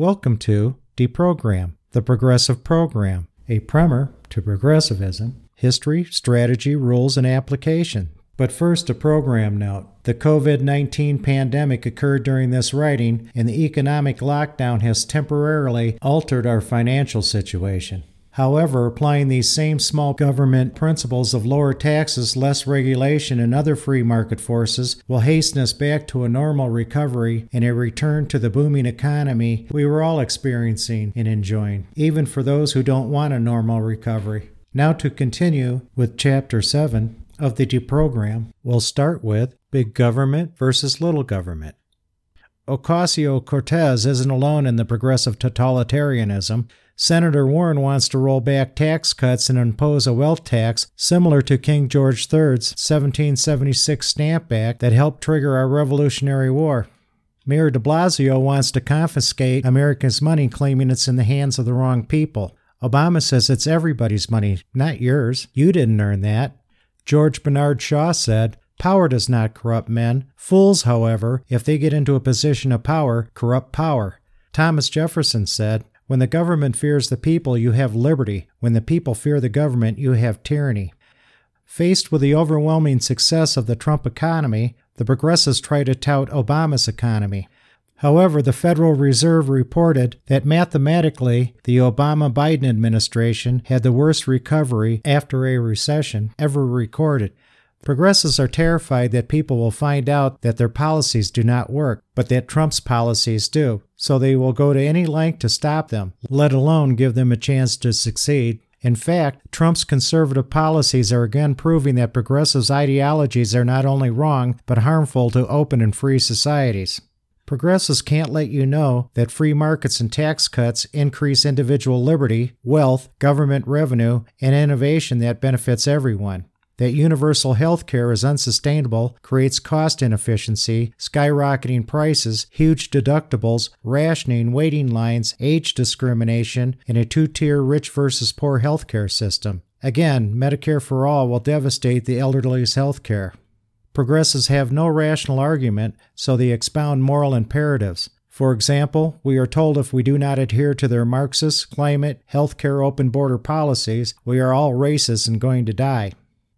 Welcome to Deprogram, the Progressive Program, a primer to progressivism, history, strategy, rules, and application. But first, a program note. The COVID 19 pandemic occurred during this writing, and the economic lockdown has temporarily altered our financial situation. However, applying these same small government principles of lower taxes, less regulation, and other free market forces will hasten us back to a normal recovery and a return to the booming economy we were all experiencing and enjoying, even for those who don't want a normal recovery. Now, to continue with Chapter 7 of the deprogram, we'll start with Big Government versus Little Government. Ocasio Cortez isn't alone in the progressive totalitarianism. Senator Warren wants to roll back tax cuts and impose a wealth tax similar to King George III's 1776 Stamp Act that helped trigger our Revolutionary War. Mayor de Blasio wants to confiscate Americans' money, claiming it's in the hands of the wrong people. Obama says it's everybody's money, not yours. You didn't earn that. George Bernard Shaw said, Power does not corrupt men. Fools, however, if they get into a position of power, corrupt power. Thomas Jefferson said, when the government fears the people, you have liberty. When the people fear the government, you have tyranny. Faced with the overwhelming success of the Trump economy, the progressives try to tout Obama's economy. However, the Federal Reserve reported that mathematically, the Obama Biden administration had the worst recovery after a recession ever recorded. Progressives are terrified that people will find out that their policies do not work, but that Trump's policies do, so they will go to any length to stop them, let alone give them a chance to succeed. In fact, Trump's conservative policies are again proving that progressives' ideologies are not only wrong, but harmful to open and free societies. Progressives can't let you know that free markets and tax cuts increase individual liberty, wealth, government revenue, and innovation that benefits everyone that universal health care is unsustainable, creates cost inefficiency, skyrocketing prices, huge deductibles, rationing, waiting lines, age discrimination, and a two tier rich versus poor health care system. Again, Medicare for All will devastate the elderly's health care. Progressives have no rational argument, so they expound moral imperatives. For example, we are told if we do not adhere to their Marxist, climate, healthcare open border policies, we are all racist and going to die.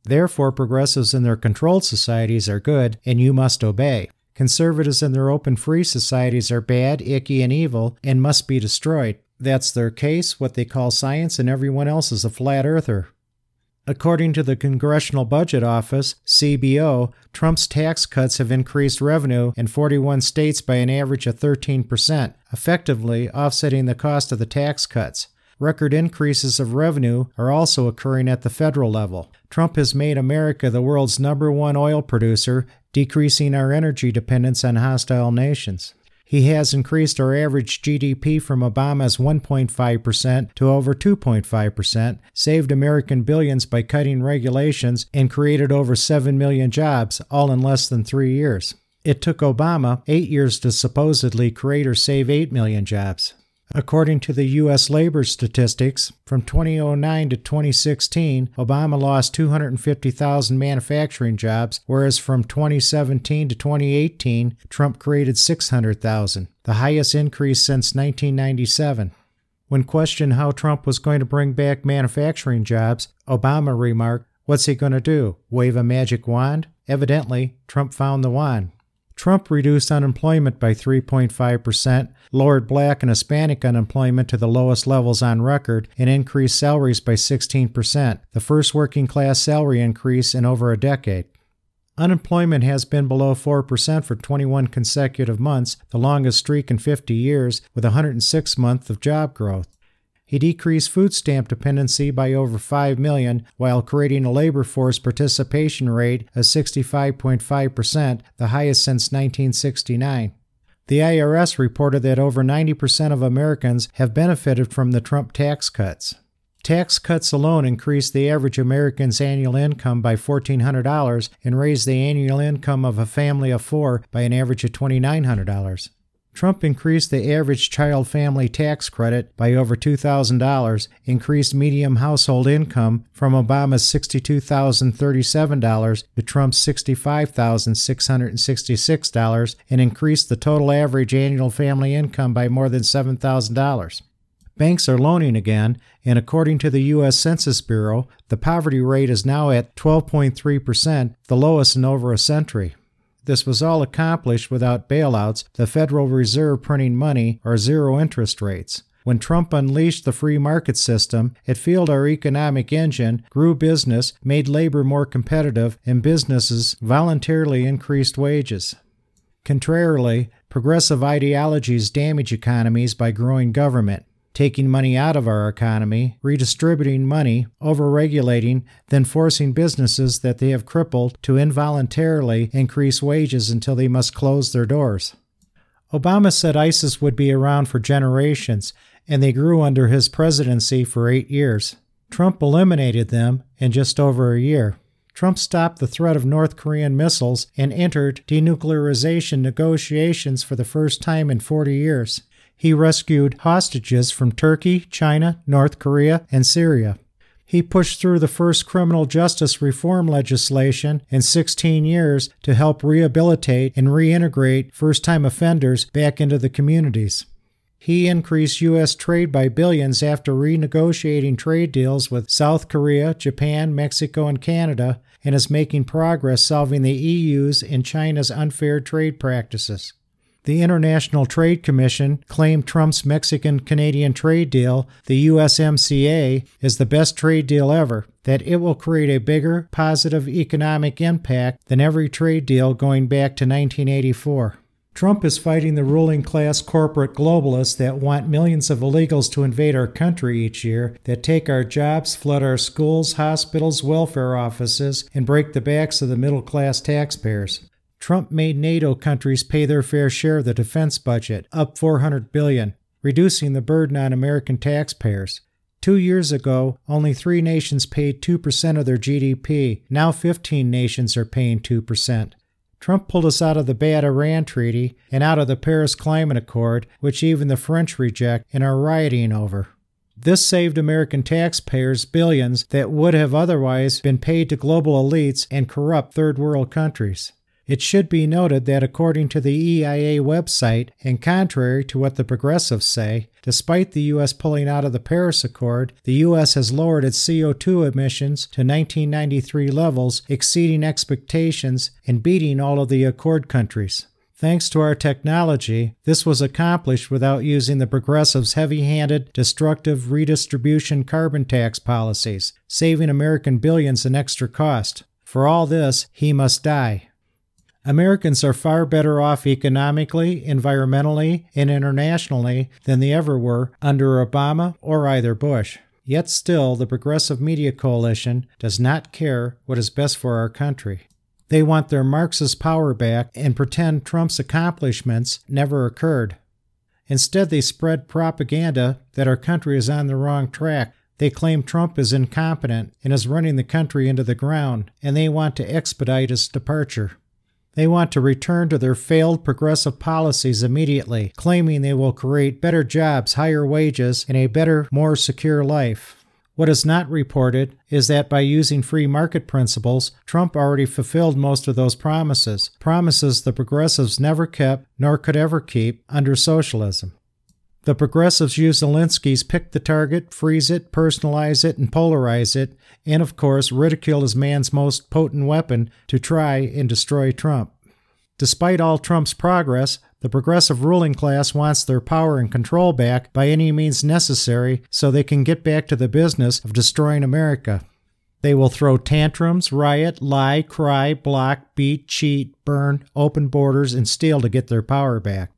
Therefore, progressives in their controlled societies are good, and you must obey. Conservatives in their open free societies are bad, icky, and evil, and must be destroyed. That's their case, what they call science, and everyone else is a flat earther. According to the Congressional Budget Office, CBO, Trump's tax cuts have increased revenue in 41 states by an average of 13%, effectively offsetting the cost of the tax cuts. Record increases of revenue are also occurring at the federal level. Trump has made America the world's number one oil producer, decreasing our energy dependence on hostile nations. He has increased our average GDP from Obama's 1.5% to over 2.5%, saved American billions by cutting regulations, and created over 7 million jobs, all in less than three years. It took Obama eight years to supposedly create or save 8 million jobs. According to the U.S. labor statistics, from 2009 to 2016, Obama lost 250,000 manufacturing jobs, whereas from 2017 to 2018, Trump created 600,000, the highest increase since 1997. When questioned how Trump was going to bring back manufacturing jobs, Obama remarked, What's he going to do? Wave a magic wand? Evidently, Trump found the wand. Trump reduced unemployment by 3.5%, lowered black and Hispanic unemployment to the lowest levels on record, and increased salaries by 16%, the first working class salary increase in over a decade. Unemployment has been below 4% for 21 consecutive months, the longest streak in 50 years, with 106 months of job growth. He decreased food stamp dependency by over 5 million while creating a labor force participation rate of 65.5%, the highest since 1969. The IRS reported that over 90% of Americans have benefited from the Trump tax cuts. Tax cuts alone increased the average American's annual income by $1,400 and raised the annual income of a family of four by an average of $2,900. Trump increased the average child family tax credit by over $2,000, increased median household income from Obama's $62,037 to Trump's $65,666, and increased the total average annual family income by more than $7,000. Banks are loaning again, and according to the U.S. Census Bureau, the poverty rate is now at 12.3%, the lowest in over a century. This was all accomplished without bailouts, the Federal Reserve printing money, or zero interest rates. When Trump unleashed the free market system, it fueled our economic engine, grew business, made labor more competitive, and businesses voluntarily increased wages. Contrarily, progressive ideologies damage economies by growing government taking money out of our economy, redistributing money, overregulating, then forcing businesses that they have crippled to involuntarily increase wages until they must close their doors. Obama said ISIS would be around for generations, and they grew under his presidency for eight years. Trump eliminated them in just over a year. Trump stopped the threat of North Korean missiles and entered denuclearization negotiations for the first time in 40 years he rescued hostages from Turkey, China, North Korea, and Syria. He pushed through the first criminal justice reform legislation in 16 years to help rehabilitate and reintegrate first time offenders back into the communities. He increased U.S. trade by billions after renegotiating trade deals with South Korea, Japan, Mexico, and Canada, and is making progress solving the EU's and China's unfair trade practices. The International Trade Commission claimed Trump's Mexican Canadian trade deal, the USMCA, is the best trade deal ever, that it will create a bigger positive economic impact than every trade deal going back to 1984. Trump is fighting the ruling class corporate globalists that want millions of illegals to invade our country each year, that take our jobs, flood our schools, hospitals, welfare offices, and break the backs of the middle class taxpayers. Trump made NATO countries pay their fair share of the defense budget, up 400 billion, reducing the burden on American taxpayers. 2 years ago, only 3 nations paid 2% of their GDP. Now 15 nations are paying 2%. Trump pulled us out of the bad Iran treaty and out of the Paris Climate Accord, which even the French reject and are rioting over. This saved American taxpayers billions that would have otherwise been paid to global elites and corrupt third world countries. It should be noted that according to the EIA website, and contrary to what the progressives say, despite the U.S. pulling out of the Paris Accord, the U.S. has lowered its CO2 emissions to 1993 levels, exceeding expectations and beating all of the Accord countries. Thanks to our technology, this was accomplished without using the progressives' heavy handed, destructive redistribution carbon tax policies, saving American billions in extra cost. For all this, he must die. Americans are far better off economically, environmentally, and internationally than they ever were under Obama or either Bush. Yet still, the Progressive Media Coalition does not care what is best for our country. They want their Marxist power back and pretend Trump's accomplishments never occurred. Instead, they spread propaganda that our country is on the wrong track. They claim Trump is incompetent and is running the country into the ground, and they want to expedite his departure. They want to return to their failed progressive policies immediately, claiming they will create better jobs, higher wages, and a better, more secure life. What is not reported is that by using free market principles, Trump already fulfilled most of those promises, promises the progressives never kept nor could ever keep under socialism. The progressives use Alinsky's pick the target, freeze it, personalize it, and polarize it, and of course, ridicule as man's most potent weapon to try and destroy Trump. Despite all Trump's progress, the progressive ruling class wants their power and control back by any means necessary so they can get back to the business of destroying America. They will throw tantrums, riot, lie, cry, block, beat, cheat, burn, open borders, and steal to get their power back.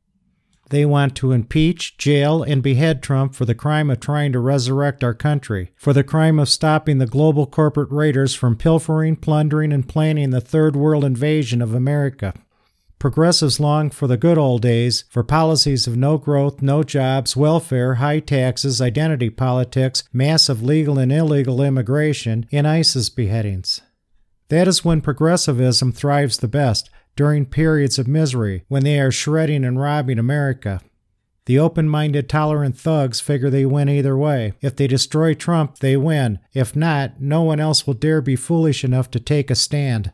They want to impeach, jail, and behead Trump for the crime of trying to resurrect our country, for the crime of stopping the global corporate raiders from pilfering, plundering, and planning the third world invasion of America. Progressives long for the good old days, for policies of no growth, no jobs, welfare, high taxes, identity politics, massive legal and illegal immigration, and ISIS beheadings. That is when progressivism thrives the best, during periods of misery when they are shredding and robbing America. The open minded, tolerant thugs figure they win either way. If they destroy Trump, they win. If not, no one else will dare be foolish enough to take a stand.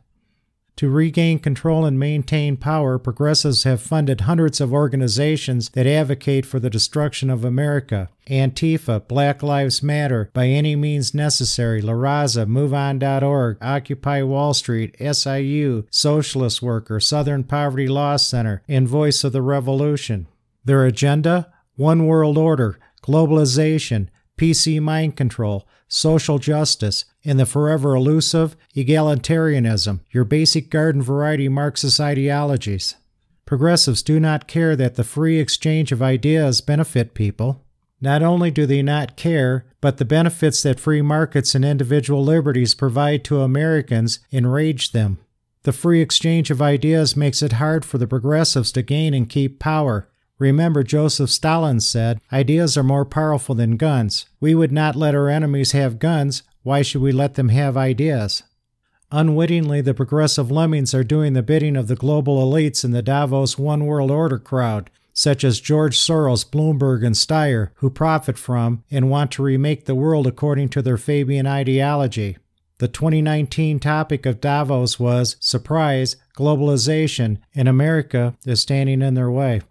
To regain control and maintain power, progressives have funded hundreds of organizations that advocate for the destruction of America Antifa, Black Lives Matter, By Any Means Necessary, La Raza, MoveOn.org, Occupy Wall Street, SEIU, Socialist Worker, Southern Poverty Law Center, and Voice of the Revolution. Their agenda? One world order, globalization, PC mind control, social justice, and the forever elusive egalitarianism, your basic garden variety Marxist ideologies. Progressives do not care that the free exchange of ideas benefit people. Not only do they not care, but the benefits that free markets and individual liberties provide to Americans enrage them. The free exchange of ideas makes it hard for the progressives to gain and keep power, Remember, Joseph Stalin said, Ideas are more powerful than guns. We would not let our enemies have guns. Why should we let them have ideas? Unwittingly, the progressive lemmings are doing the bidding of the global elites in the Davos One World Order crowd, such as George Soros, Bloomberg, and Steyer, who profit from and want to remake the world according to their Fabian ideology. The 2019 topic of Davos was Surprise, Globalization, and America is standing in their way.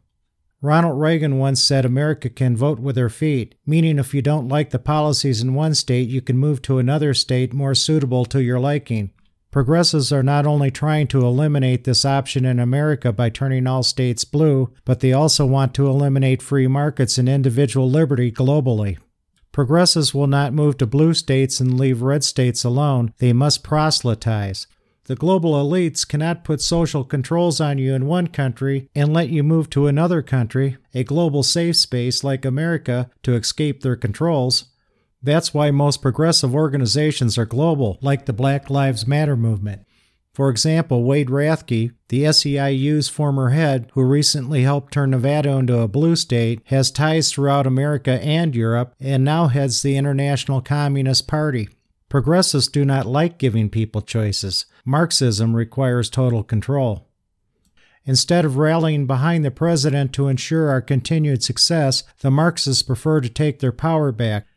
Ronald Reagan once said America can vote with her feet, meaning if you don't like the policies in one state, you can move to another state more suitable to your liking. Progressives are not only trying to eliminate this option in America by turning all states blue, but they also want to eliminate free markets and individual liberty globally. Progressives will not move to blue states and leave red states alone. They must proselytize. The global elites cannot put social controls on you in one country and let you move to another country, a global safe space like America, to escape their controls. That's why most progressive organizations are global, like the Black Lives Matter movement. For example, Wade Rathke, the SEIU's former head, who recently helped turn Nevada into a blue state, has ties throughout America and Europe and now heads the International Communist Party. Progressives do not like giving people choices. Marxism requires total control. Instead of rallying behind the president to ensure our continued success, the Marxists prefer to take their power back.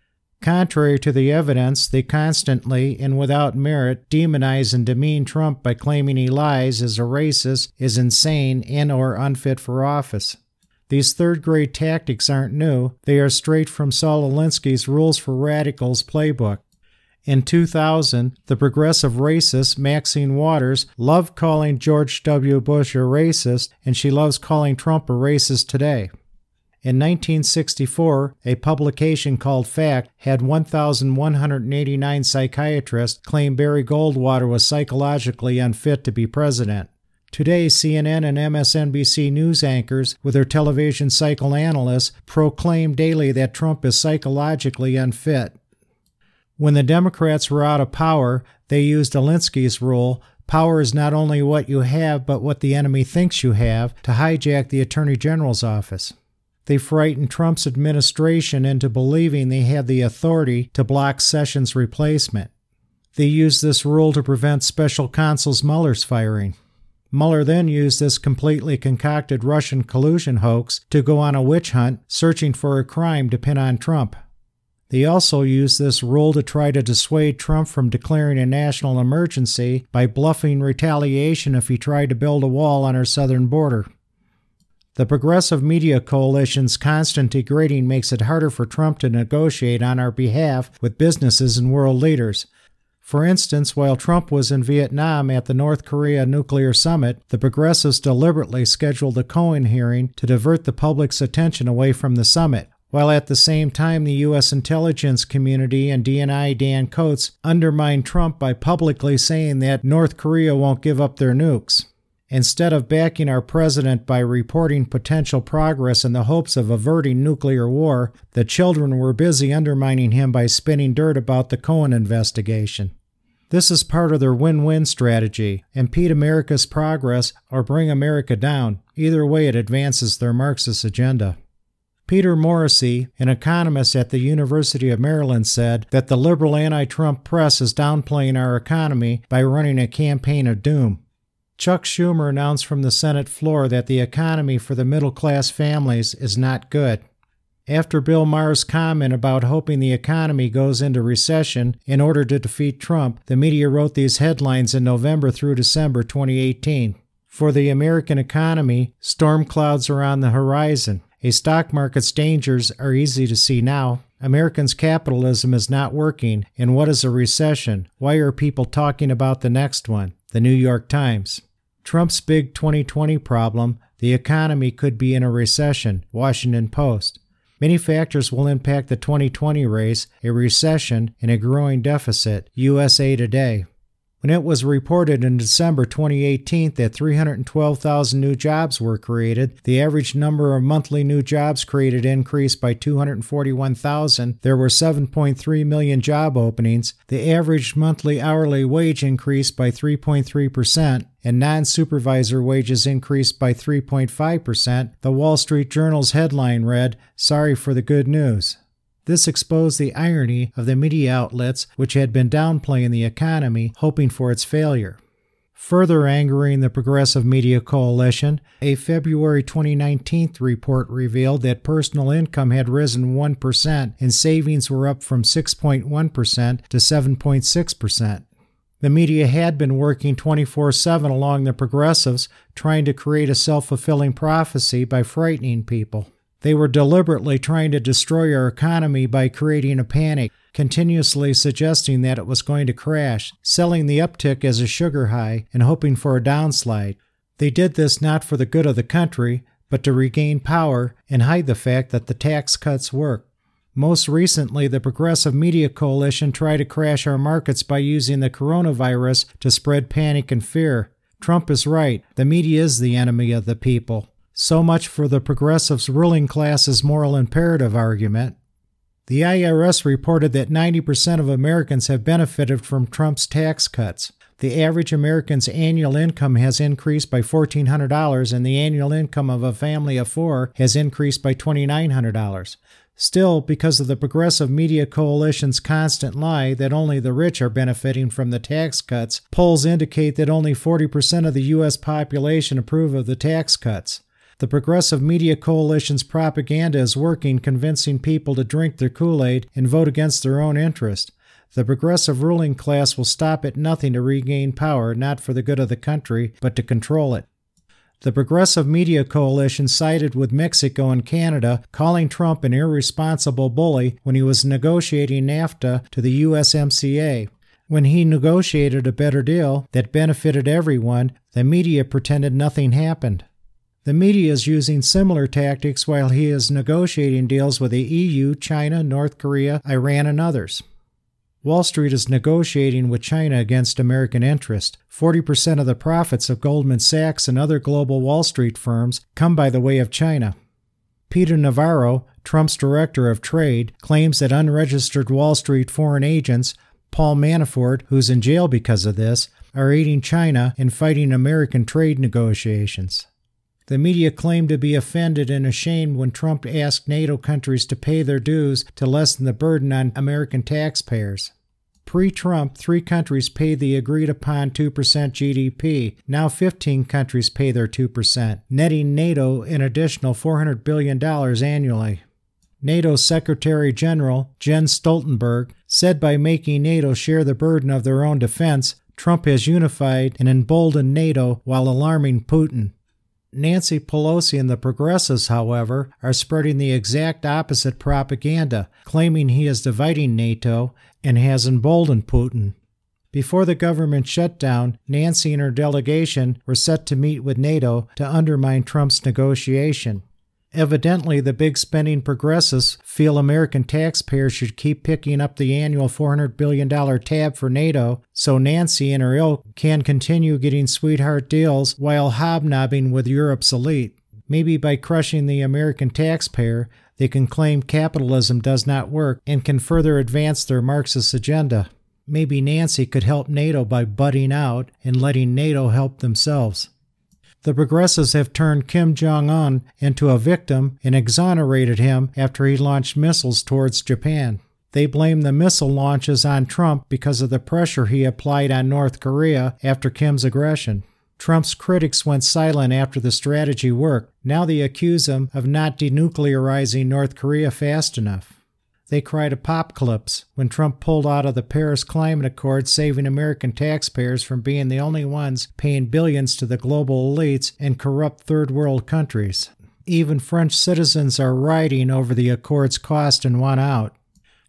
Contrary to the evidence, they constantly and without merit demonize and demean Trump by claiming he lies, is a racist, is insane, and or unfit for office. These third-grade tactics aren't new. They are straight from Saul Alinsky's Rules for Radicals playbook. In 2000, the progressive racist Maxine Waters loved calling George W. Bush a racist, and she loves calling Trump a racist today. In 1964, a publication called Fact had 1,189 psychiatrists claim Barry Goldwater was psychologically unfit to be president. Today, CNN and MSNBC news anchors, with their television psychoanalysts, proclaim daily that Trump is psychologically unfit. When the Democrats were out of power, they used Alinsky's rule power is not only what you have, but what the enemy thinks you have to hijack the Attorney General's office. They frightened Trump's administration into believing they had the authority to block Sessions' replacement. They used this rule to prevent special counsel Mueller's firing. Mueller then used this completely concocted Russian collusion hoax to go on a witch hunt searching for a crime to pin on Trump. They also used this rule to try to dissuade Trump from declaring a national emergency by bluffing retaliation if he tried to build a wall on our southern border. The Progressive Media Coalition's constant degrading makes it harder for Trump to negotiate on our behalf with businesses and world leaders. For instance, while Trump was in Vietnam at the North Korea nuclear summit, the progressives deliberately scheduled a Cohen hearing to divert the public's attention away from the summit while at the same time the U.S. intelligence community and DNI Dan Coats undermined Trump by publicly saying that North Korea won't give up their nukes. Instead of backing our president by reporting potential progress in the hopes of averting nuclear war, the children were busy undermining him by spinning dirt about the Cohen investigation. This is part of their win win strategy impede America's progress or bring America down. Either way, it advances their Marxist agenda. Peter Morici, an economist at the University of Maryland, said that the liberal anti Trump press is downplaying our economy by running a campaign of doom. Chuck Schumer announced from the Senate floor that the economy for the middle class families is not good. After Bill Maher's comment about hoping the economy goes into recession in order to defeat Trump, the media wrote these headlines in November through December 2018. For the American economy, storm clouds are on the horizon. A stock market's dangers are easy to see now. Americans' capitalism is not working. And what is a recession? Why are people talking about the next one? The New York Times. Trump's big 2020 problem the economy could be in a recession. Washington Post. Many factors will impact the 2020 race a recession and a growing deficit. USA Today. When it was reported in December 2018 that 312,000 new jobs were created, the average number of monthly new jobs created increased by 241,000. There were 7.3 million job openings. The average monthly hourly wage increased by 3.3%, and non supervisor wages increased by 3.5%. The Wall Street Journal's headline read, Sorry for the good news. This exposed the irony of the media outlets which had been downplaying the economy, hoping for its failure. Further angering the Progressive Media Coalition, a February 2019 report revealed that personal income had risen 1% and savings were up from 6.1% to 7.6%. The media had been working 24 7 along the progressives, trying to create a self fulfilling prophecy by frightening people. They were deliberately trying to destroy our economy by creating a panic, continuously suggesting that it was going to crash, selling the uptick as a sugar high, and hoping for a downslide. They did this not for the good of the country, but to regain power and hide the fact that the tax cuts work. Most recently, the Progressive Media Coalition tried to crash our markets by using the coronavirus to spread panic and fear. Trump is right. The media is the enemy of the people. So much for the progressives' ruling class's moral imperative argument. The IRS reported that 90% of Americans have benefited from Trump's tax cuts. The average American's annual income has increased by $1,400, and the annual income of a family of four has increased by $2,900. Still, because of the Progressive Media Coalition's constant lie that only the rich are benefiting from the tax cuts, polls indicate that only 40% of the U.S. population approve of the tax cuts. The Progressive Media Coalition's propaganda is working, convincing people to drink their Kool Aid and vote against their own interest. The progressive ruling class will stop at nothing to regain power, not for the good of the country, but to control it. The Progressive Media Coalition sided with Mexico and Canada, calling Trump an irresponsible bully when he was negotiating NAFTA to the USMCA. When he negotiated a better deal that benefited everyone, the media pretended nothing happened. The media is using similar tactics while he is negotiating deals with the EU, China, North Korea, Iran, and others. Wall Street is negotiating with China against American interest. 40% of the profits of Goldman Sachs and other global Wall Street firms come by the way of China. Peter Navarro, Trump's director of trade, claims that unregistered Wall Street foreign agents, Paul Manafort, who's in jail because of this, are aiding China in fighting American trade negotiations. The media claimed to be offended and ashamed when Trump asked NATO countries to pay their dues to lessen the burden on American taxpayers. Pre Trump, three countries paid the agreed upon 2% GDP. Now 15 countries pay their 2%, netting NATO an additional $400 billion annually. NATO Secretary General, Jens Stoltenberg, said by making NATO share the burden of their own defense, Trump has unified and emboldened NATO while alarming Putin. Nancy Pelosi and the progressives, however, are spreading the exact opposite propaganda, claiming he is dividing NATO and has emboldened Putin. Before the government shutdown, Nancy and her delegation were set to meet with NATO to undermine Trump's negotiation. Evidently, the big spending progressives feel American taxpayers should keep picking up the annual $400 billion tab for NATO so Nancy and her ilk can continue getting sweetheart deals while hobnobbing with Europe's elite. Maybe by crushing the American taxpayer, they can claim capitalism does not work and can further advance their Marxist agenda. Maybe Nancy could help NATO by butting out and letting NATO help themselves. The progressives have turned Kim Jong un into a victim and exonerated him after he launched missiles towards Japan. They blame the missile launches on Trump because of the pressure he applied on North Korea after Kim's aggression. Trump's critics went silent after the strategy worked. Now they accuse him of not denuclearizing North Korea fast enough. They cried apocalypse when Trump pulled out of the Paris Climate Accord, saving American taxpayers from being the only ones paying billions to the global elites and corrupt third world countries. Even French citizens are rioting over the Accord's cost and want out.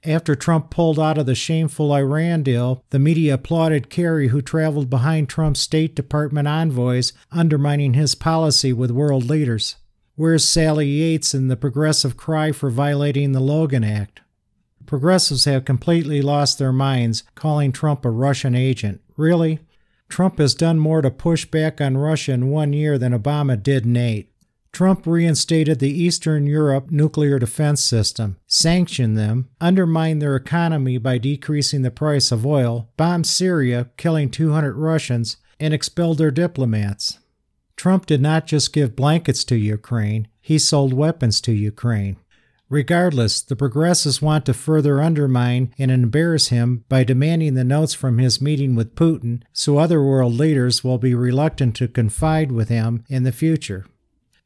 After Trump pulled out of the shameful Iran deal, the media applauded Kerry, who traveled behind Trump's State Department envoys, undermining his policy with world leaders. Where's Sally Yates and the progressive cry for violating the Logan Act? Progressives have completely lost their minds, calling Trump a Russian agent. Really? Trump has done more to push back on Russia in one year than Obama did in eight. Trump reinstated the Eastern Europe nuclear defense system, sanctioned them, undermined their economy by decreasing the price of oil, bombed Syria, killing 200 Russians, and expelled their diplomats. Trump did not just give blankets to Ukraine, he sold weapons to Ukraine. Regardless, the progressives want to further undermine and embarrass him by demanding the notes from his meeting with Putin so other world leaders will be reluctant to confide with him in the future.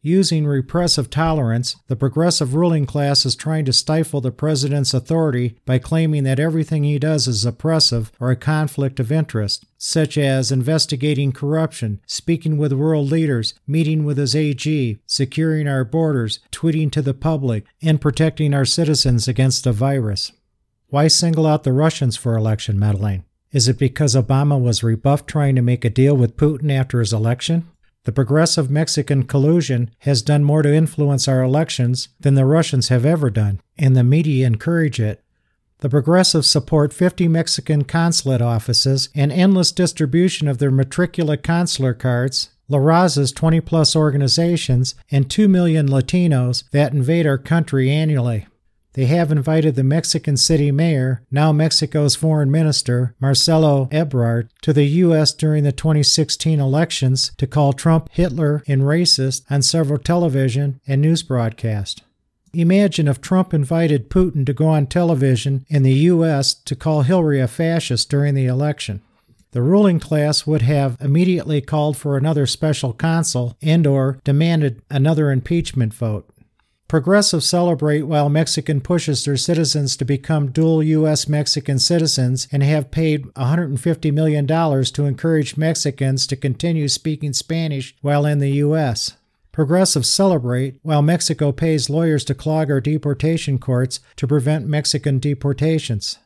Using repressive tolerance, the progressive ruling class is trying to stifle the president's authority by claiming that everything he does is oppressive or a conflict of interest, such as investigating corruption, speaking with world leaders, meeting with his AG, securing our borders, tweeting to the public, and protecting our citizens against a virus. Why single out the Russians for election meddling? Is it because Obama was rebuffed trying to make a deal with Putin after his election? The progressive Mexican collusion has done more to influence our elections than the Russians have ever done, and the media encourage it. The progressives support 50 Mexican consulate offices and endless distribution of their matricula consular cards, La Raza's 20 plus organizations, and 2 million Latinos that invade our country annually. They have invited the Mexican city mayor, now Mexico's foreign minister, Marcelo Ebrard, to the U.S. during the 2016 elections to call Trump Hitler and racist on several television and news broadcasts. Imagine if Trump invited Putin to go on television in the U.S. to call Hillary a fascist during the election. The ruling class would have immediately called for another special counsel and or demanded another impeachment vote. Progressives celebrate while Mexican pushes their citizens to become dual U.S. Mexican citizens and have paid $150 million to encourage Mexicans to continue speaking Spanish while in the U.S. Progressives celebrate while Mexico pays lawyers to clog our deportation courts to prevent Mexican deportations.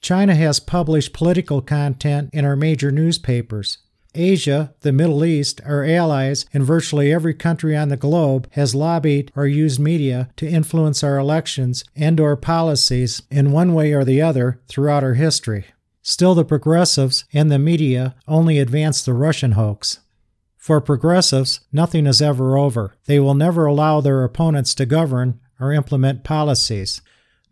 China has published political content in our major newspapers. Asia, the Middle East, our allies, and virtually every country on the globe has lobbied or used media to influence our elections and or policies in one way or the other throughout our history. Still the progressives and the media only advance the Russian hoax. For progressives, nothing is ever over. They will never allow their opponents to govern or implement policies.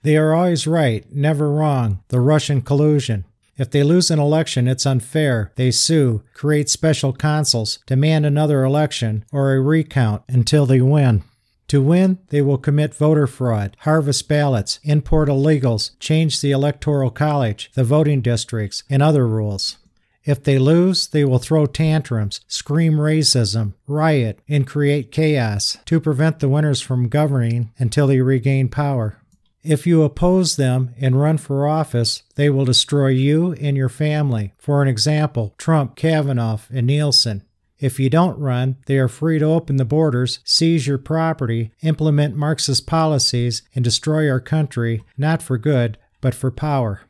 They are always right, never wrong, the Russian collusion. If they lose an election, it's unfair. They sue, create special consuls, demand another election or a recount until they win. To win, they will commit voter fraud, harvest ballots, import illegals, change the electoral college, the voting districts, and other rules. If they lose, they will throw tantrums, scream racism, riot, and create chaos to prevent the winners from governing until they regain power. If you oppose them and run for office, they will destroy you and your family. For an example, Trump, Kavanaugh, and Nielsen. If you don't run, they are free to open the borders, seize your property, implement Marxist policies, and destroy our country, not for good, but for power.